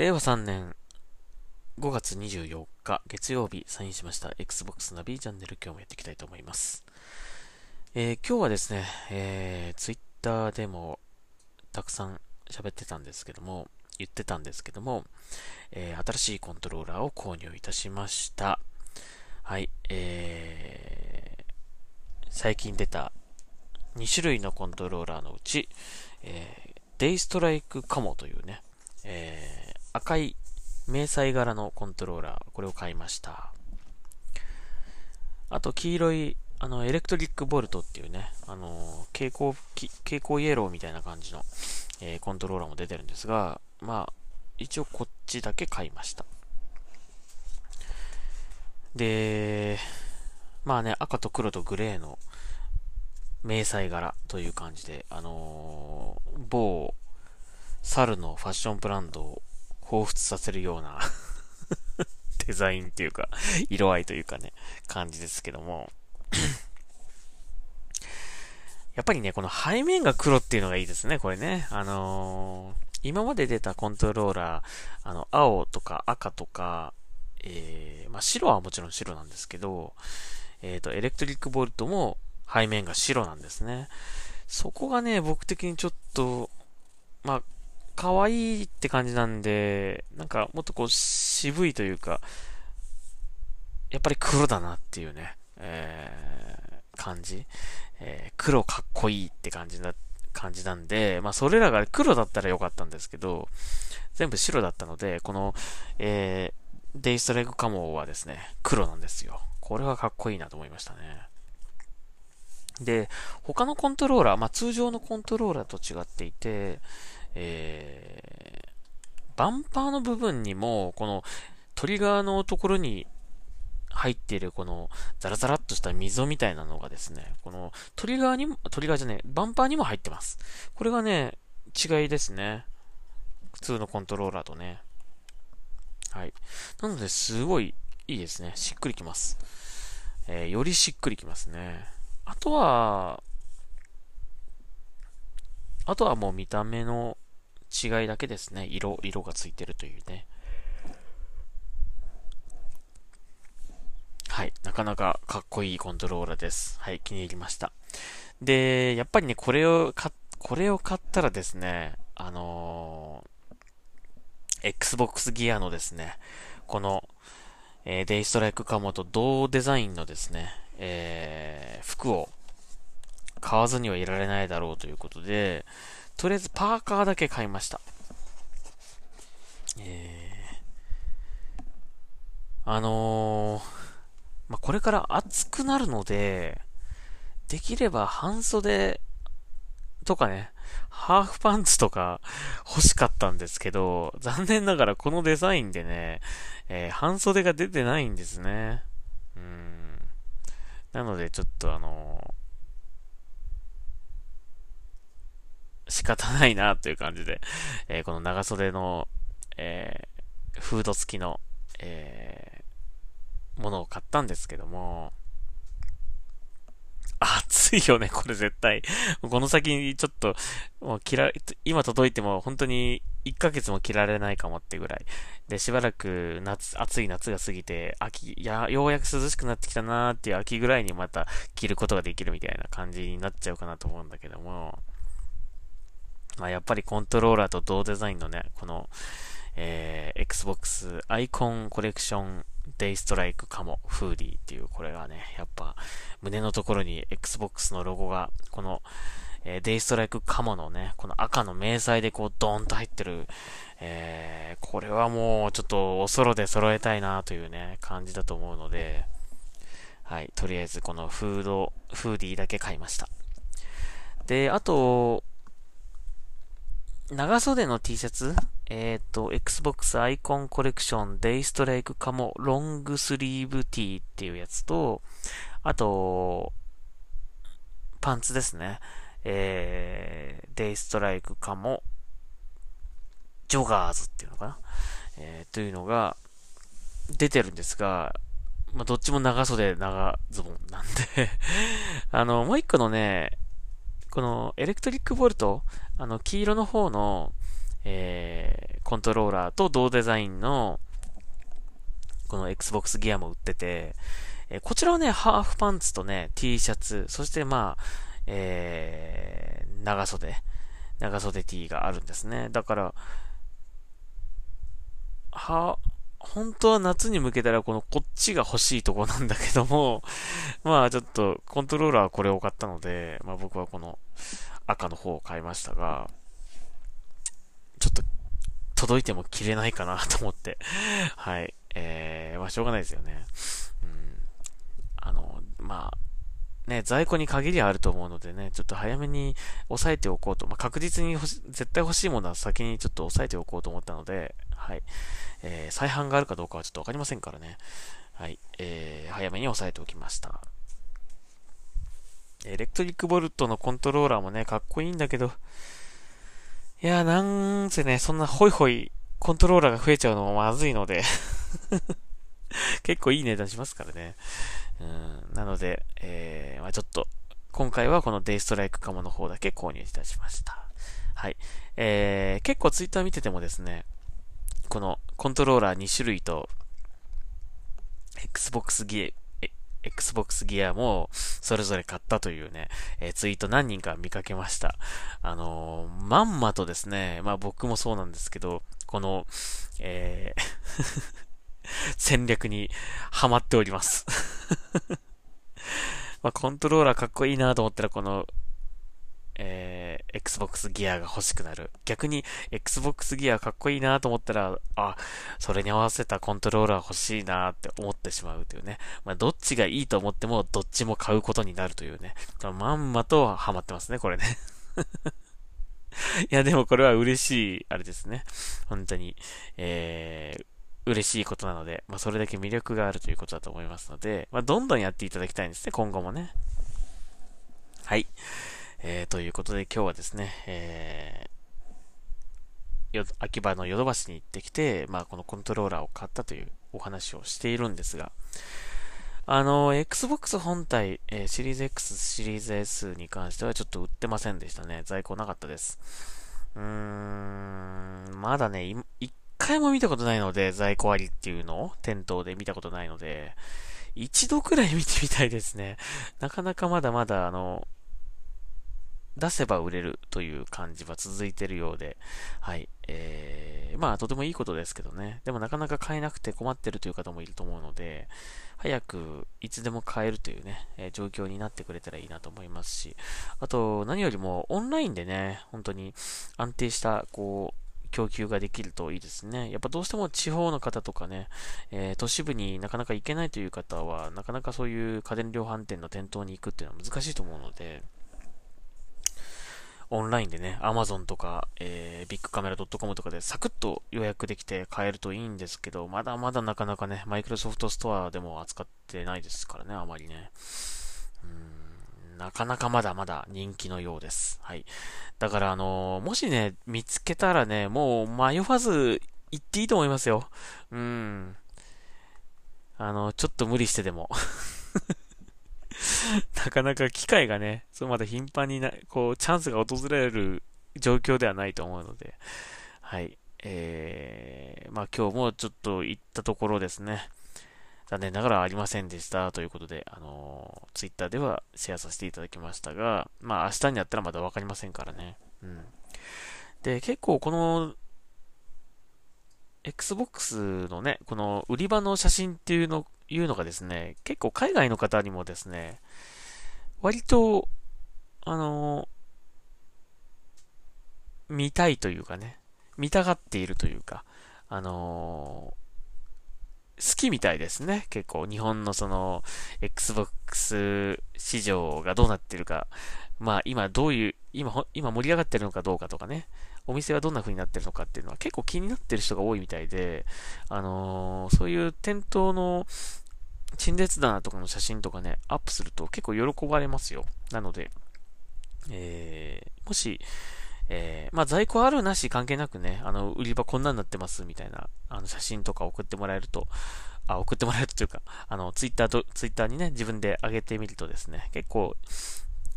令和3年5月24日月曜日サインしました Xbox ナビチャンネル今日もやっていきたいと思います。えー、今日はですね、えー、Twitter でもたくさん喋ってたんですけども、言ってたんですけども、えー、新しいコントローラーを購入いたしました。はい、えー、最近出た2種類のコントローラーのうち、えー、デイストライクカモというね、えー、赤い迷彩柄のコントローラー、これを買いました。あと、黄色い、あの、エレクトリックボルトっていうね、あの、蛍光、蛍光イエローみたいな感じの、えー、コントローラーも出てるんですが、まあ、一応こっちだけ買いました。で、まあね、赤と黒とグレーの迷彩柄という感じで、あのー、某猿のファッションブランドを彷彿させるような デザインっていうか、色合いというかね、感じですけども やっぱりね、この背面が黒っていうのがいいですね、これね。あのー、今まで出たコントローラー、あの、青とか赤とか、えー、まあ、白はもちろん白なんですけど、えっ、ー、と、エレクトリックボルトも背面が白なんですね。そこがね、僕的にちょっと、まあ、可愛いって感じなんで、なんかもっとこう渋いというか、やっぱり黒だなっていうね、えー、感じ。えー、黒かっこいいって感じな、感じなんで、まあそれらが黒だったらよかったんですけど、全部白だったので、この、えー、デイストレグカモはですね、黒なんですよ。これはかっこいいなと思いましたね。で、他のコントローラー、まあ通常のコントローラーと違っていて、えー、バンパーの部分にも、このトリガーのところに入っているこのザラザラっとした溝みたいなのがですね、このトリガーにも、トリガーじゃねえ、バンパーにも入ってます。これがね、違いですね。普通のコントローラーとね。はい。なので、すごいいいですね。しっくりきます。えー、よりしっくりきますね。あとは、あとはもう見た目の違いだけですね。色、色がついてるというね。はい。なかなかかっこいいコントローラーです。はい。気に入りました。で、やっぱりね、これを買、これを買ったらですね、あのー、Xbox ギアのですね、この、えー、デイストライクカモと同デザインのですね、えー、服を買わずにはいられないだろうということで、とりあえずパーカーだけ買いました。えー、あのー、まあ、これから暑くなるので、できれば半袖とかね、ハーフパンツとか欲しかったんですけど、残念ながらこのデザインでね、えー、半袖が出てないんですね。うん。なのでちょっとあのー仕方ないなという感じで、えー、この長袖の、えー、フード付きの、えー、ものを買ったんですけども、暑いよね、これ絶対。この先にちょっと、もう着ら、今届いても本当に1ヶ月も着られないかもってぐらい。で、しばらく夏、暑い夏が過ぎて、秋、や、ようやく涼しくなってきたなーっていう秋ぐらいにまた着ることができるみたいな感じになっちゃうかなと思うんだけども、まあ、やっぱりコントローラーと同デザインのね、この、えー、Xbox アイコンコレクションデイストライクカモフーディーっていう、これがね、やっぱ胸のところに Xbox のロゴが、この、えー、デイストライクカモのね、この赤の迷彩でこうドーンと入ってる、えー、これはもうちょっとおそろで揃えたいなというね、感じだと思うので、はい、とりあえずこのフード、フーディーだけ買いました。で、あと、長袖の T シャツ？えっ、ー、と、Xbox アイコンコレクションデイストライクカモロングスリーブ T っていうやつと、あと、パンツですね。えー、デイストライクカモジョガーズっていうのかな？えー、というのが出てるんですが、まあ、どっちも長袖長ズボンなんで。あの、もう一個のね、このエレクトリックボルト、あの、黄色の方の、えー、コントローラーと同デザインの、この Xbox ギアも売ってて、えー、こちらはね、ハーフパンツとね、T シャツ、そしてまあ、えー、長袖、長袖 T があるんですね。だから、は、本当は夏に向けたらこのこっちが欲しいとこなんだけども、まあちょっとコントローラーはこれを買ったので、まあ僕はこの赤の方を買いましたが、ちょっと届いても着れないかなと思って、はい。えー、まあしょうがないですよね。うん。あの、まあ、ね、在庫に限りあると思うのでね、ちょっと早めに抑えておこうと、まあ、確実に絶対欲しいものは先にちょっと抑えておこうと思ったので、はい。えー、再販があるかどうかはちょっとわかりませんからね。はい。えー、早めに押さえておきました。エレクトリックボルトのコントローラーもね、かっこいいんだけど、いやーなんせね、そんなホイホイコントローラーが増えちゃうのもまずいので 結構いい値段しますからね。うん、なので、えー、まあちょっと、今回はこのデイストライクカモの方だけ購入いたしました。はい。えー、結構ツイッター見ててもですね、このコントローラー2種類と、Xbox ギア、Xbox ギアもそれぞれ買ったというね、えー、ツイート何人か見かけました。あのー、まんまとですね、まあ僕もそうなんですけど、この、えー 戦略にハマっております まあコントローラーかっこいいなと思ったらこのえー、Xbox ギアが欲しくなる。逆に Xbox ギアかっこいいなと思ったら、あ、それに合わせたコントローラー欲しいなって思ってしまうというね。まあ、どっちがいいと思っても、どっちも買うことになるというね。まんまとハマってますね、これね。いや、でもこれは嬉しい、あれですね。本当に、えー、嬉しいことなので、まあ、それだけ魅力があるということだと思いますので、まあ、どんどんやっていただきたいんですね、今後もね。はい。えー、ということで今日はですね、えー、秋葉のヨドバシに行ってきて、まあこのコントローラーを買ったというお話をしているんですが、あの、Xbox 本体、えー、シリーズ X、シリーズ S に関してはちょっと売ってませんでしたね。在庫なかったです。うーん、まだね、一回も見たことないので、在庫ありっていうのを店頭で見たことないので、一度くらい見てみたいですね。なかなかまだまだあの、出せば売れるという感じは続いているようで、はい。えー、まあ、とてもいいことですけどね。でもなかなか買えなくて困ってるという方もいると思うので、早くいつでも買えるというね、えー、状況になってくれたらいいなと思いますし、あと、何よりもオンラインでね、本当に安定した、こう、供給ができるといいですね。やっぱどうしても地方の方とかね、えー、都市部になかなか行けないという方は、なかなかそういう家電量販店の店頭に行くっていうのは難しいと思うので、オンラインでね、Amazon とか、えー、ビッグカメラ .com とかでサクッと予約できて買えるといいんですけど、まだまだなかなかね、マイクロソフトストアでも扱ってないですからね、あまりね。うん、なかなかまだまだ人気のようです。はい。だからあのー、もしね、見つけたらね、もう迷わず行っていいと思いますよ。うん。あの、ちょっと無理してでも なかなか機会がね、そうまだ頻繁にな、こう、チャンスが訪れる状況ではないと思うので、はい。えー、まあ今日もちょっと行ったところですね。残念ながらありませんでしたということで、あのー、ツイッターではシェアさせていただきましたが、まあ明日になったらまだわかりませんからね。うん。で、結構この、Xbox のね、この売り場の写真っていうのいうのがですね、結構海外の方にもですね、割と、あの見たいというかね、見たがっているというか、あの好きみたいですね。結構日本のその Xbox 市場がどうなってるか、まあ今どういう、今、今盛り上がってるのかどうかとかね、お店はどんな風になってるのかっていうのは結構気になってる人が多いみたいで、あのー、そういう店頭の陳列棚とかの写真とかね、アップすると結構喜ばれますよ。なので、えー、もし、えー、まあ、在庫あるなし関係なくね、あの、売り場こんなになってますみたいな、あの、写真とか送ってもらえると、あ、送ってもらえるというか、あの、ツイッターと、ツイッターにね、自分で上げてみるとですね、結構、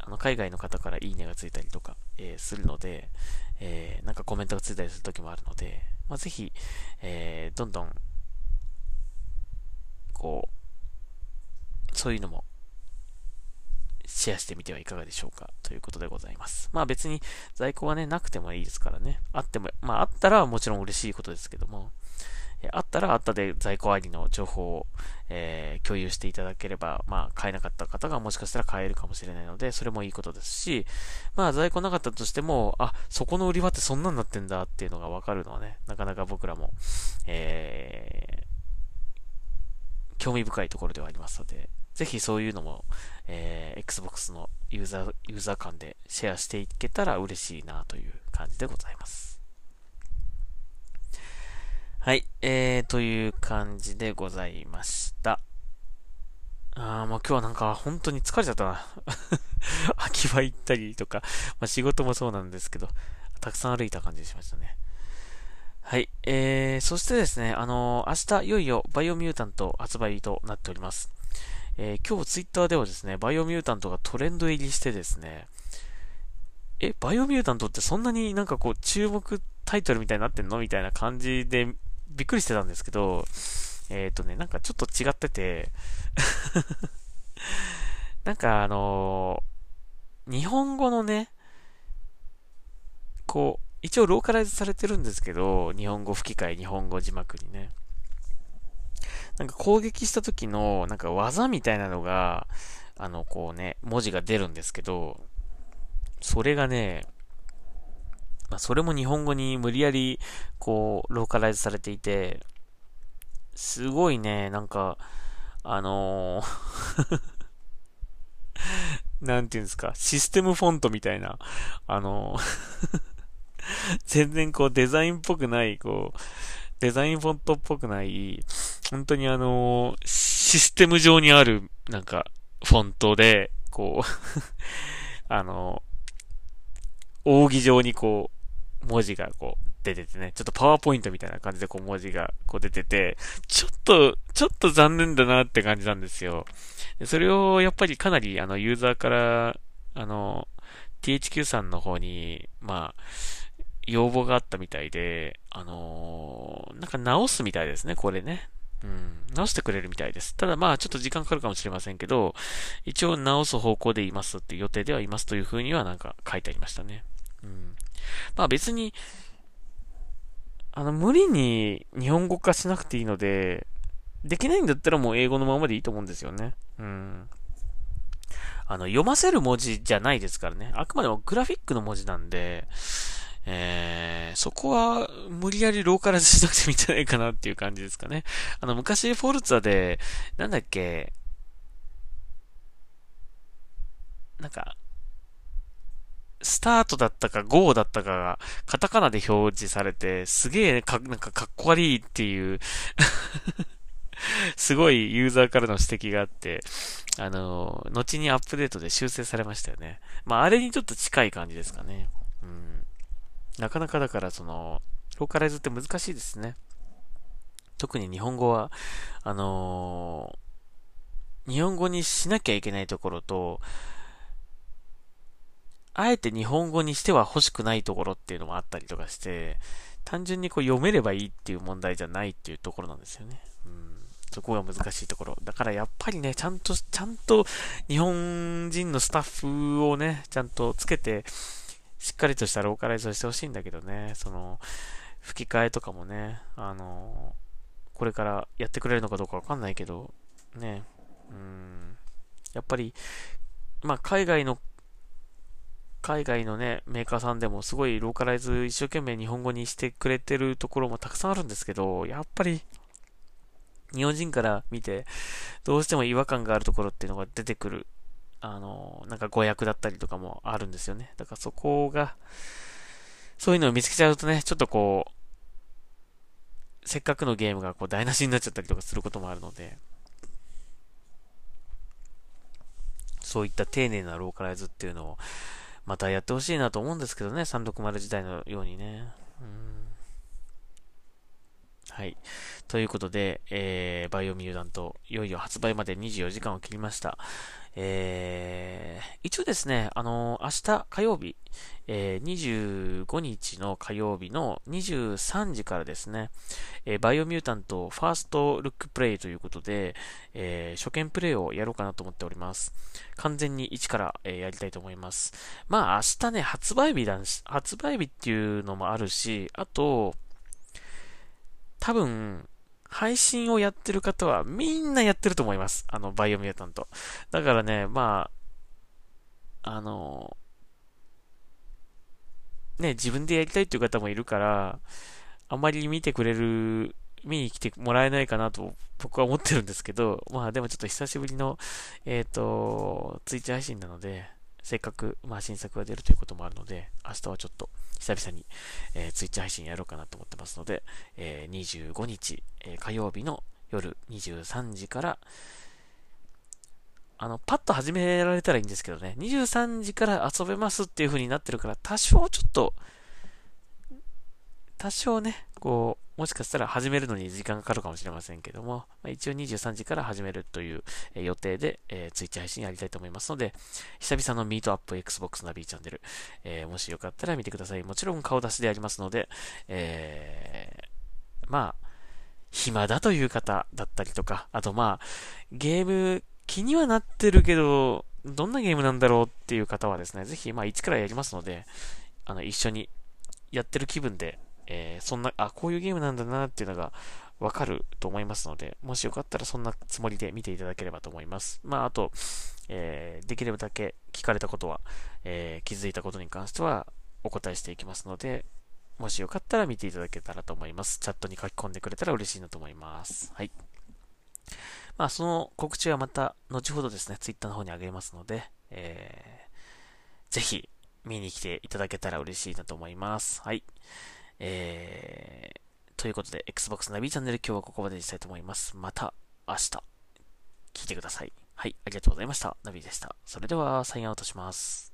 あの、海外の方からいいねがついたりとか、えー、するので、えー、なんかコメントがついたりする時もあるので、まあ、ぜひ、えー、どんどん、こう、そういうのも、シェアしてみてはいかがでしょうかということでございます。まあ別に在庫はね、なくてもいいですからね。あっても、まああったらもちろん嬉しいことですけども、えあったらあったで在庫ありの情報を、えー、共有していただければ、まあ、買えなかった方がもしかしたら買えるかもしれないので、それもいいことですし、まあ、在庫なかったとしても、あ、そこの売り場ってそんなになってんだっていうのがわかるのはね、なかなか僕らも、えー、興味深いところではありますので、ぜひそういうのも、えー、Xbox のユーザー、ユーザー間でシェアしていけたら嬉しいなという感じでございます。はい、えー、という感じでございました。あー、もう今日はなんか本当に疲れちゃったな。秋葉行ったりとか、まあ仕事もそうなんですけど、たくさん歩いた感じしましたね。はい。えー、そしてですね、あのー、明日いよいよバイオミュータント発売となっております。えー、今日ツイッターではですね、バイオミュータントがトレンド入りしてですね、え、バイオミュータントってそんなになんかこう注目タイトルみたいになってんのみたいな感じでびっくりしてたんですけど、えっ、ー、とね、なんかちょっと違ってて なんかあのー、日本語のね、こう、一応ローカライズされてるんですけど、日本語吹き替え、日本語字幕にね。なんか攻撃した時の、なんか技みたいなのが、あの、こうね、文字が出るんですけど、それがね、まあ、それも日本語に無理やり、こう、ローカライズされていて、すごいね、なんか、あのー なんていうんですか、システムフォントみたいな、あのー全然こうデザインっぽくない、こう、デザインフォントっぽくない、本当にあの、システム上にある、なんか、フォントで、こう あのー、扇状にこう、文字がこう出ててね、ちょっとパワーポイントみたいな感じでこう文字がこう出てて、ちょっと、ちょっと残念だなって感じなんですよ。それをやっぱりかなりあのユーザーから、あの、THQ さんの方に、まあ、要望があったみたいで、あのー、なんか直すみたいですね、これね。うん、直してくれるみたいです。ただまあちょっと時間かかるかもしれませんけど、一応直す方向でいますっていう予定ではいますというふうにはなんか書いてありましたね。うん。まあ別に、あの、無理に日本語化しなくていいので、できないんだったらもう英語のままでいいと思うんですよね。うん。あの、読ませる文字じゃないですからね。あくまでもグラフィックの文字なんで、えー、そこは無理やりローカライズしなくてもいいんじゃないかなっていう感じですかね。あの、昔フォルツァで、なんだっけ、なんか、スタートだったか GO だったかがカタカナで表示されて、すげえか、なんかかっこ悪いっていう すごいユーザーからの指摘があって、あの、後にアップデートで修正されましたよね。まあ、あれにちょっと近い感じですかね。うん。なかなかだからその、ローカライズって難しいですね。特に日本語は、あのー、日本語にしなきゃいけないところと、あえて日本語にしては欲しくないところっていうのもあったりとかして、単純にこう読めればいいっていう問題じゃないっていうところなんですよね。うん。そこが難しいところ。だからやっぱりね、ちゃんと、ちゃんと日本人のスタッフをね、ちゃんとつけて、しっかりとしたローカライズをしてほしいんだけどね、その、吹き替えとかもね、あの、これからやってくれるのかどうかわかんないけど、ね、うん、やっぱり、まあ、海外の海外のね、メーカーさんでもすごいローカライズ一生懸命日本語にしてくれてるところもたくさんあるんですけど、やっぱり、日本人から見て、どうしても違和感があるところっていうのが出てくる。あの、なんか誤訳だったりとかもあるんですよね。だからそこが、そういうのを見つけちゃうとね、ちょっとこう、せっかくのゲームがこう台無しになっちゃったりとかすることもあるので、そういった丁寧なローカライズっていうのを、またやってほしいなと思うんですけどね、360時代のようにね。うん、はい。ということで、えー、バイオミューダント、いよいよ発売まで24時間を切りました。えー、一応ですね、あのー、明日火曜日、えー、25日の火曜日の23時からですね、えー、バイオミュータントファーストルックプレイということで、えー、初見プレイをやろうかなと思っております。完全に1から、えー、やりたいと思います。まあ明日ね、発売日だし、発売日っていうのもあるし、あと、多分、配信をやってる方はみんなやってると思います。あの、バイオミュータント。だからね、まあ、あの、ね、自分でやりたいっていう方もいるから、あんまり見てくれる、見に来てもらえないかなと僕は思ってるんですけど、まあでもちょっと久しぶりの、えっ、ー、と、ツイッチ配信なので、せっかく、まあ新作が出るということもあるので、明日はちょっと久々に、えー、ツイッチ配信やろうかなと思ってますので、えー、25日、えー、火曜日の夜23時から、あの、パッと始められたらいいんですけどね、23時から遊べますっていう風になってるから、多少ちょっと、多少ね、こう、もしかしたら始めるのに時間がかかるかもしれませんけども、まあ、一応23時から始めるという、予定で、えー、ツイッチ配信やりたいと思いますので、久々のミートアップ Xbox ナビチャンネル、えー、もしよかったら見てください。もちろん顔出しでありますので、えー、まあ、暇だという方だったりとか、あとまあ、ゲーム気にはなってるけど、どんなゲームなんだろうっていう方はですね、ぜひまあ1からやりますので、あの、一緒にやってる気分でえー、そんな、あ、こういうゲームなんだなっていうのがわかると思いますので、もしよかったらそんなつもりで見ていただければと思います。まあ、あと、えー、できればだけ聞かれたことは、えー、気づいたことに関してはお答えしていきますので、もしよかったら見ていただけたらと思います。チャットに書き込んでくれたら嬉しいなと思います。はい。まあ、その告知はまた後ほどですね、ツイッターの方にあげますので、えー、ぜひ見に来ていただけたら嬉しいなと思います。はい。えー、ということで、Xbox ナビチャンネル今日はここまでにしたいと思います。また明日、聞いてください。はい、ありがとうございました。ナビでした。それでは、サインアウトします。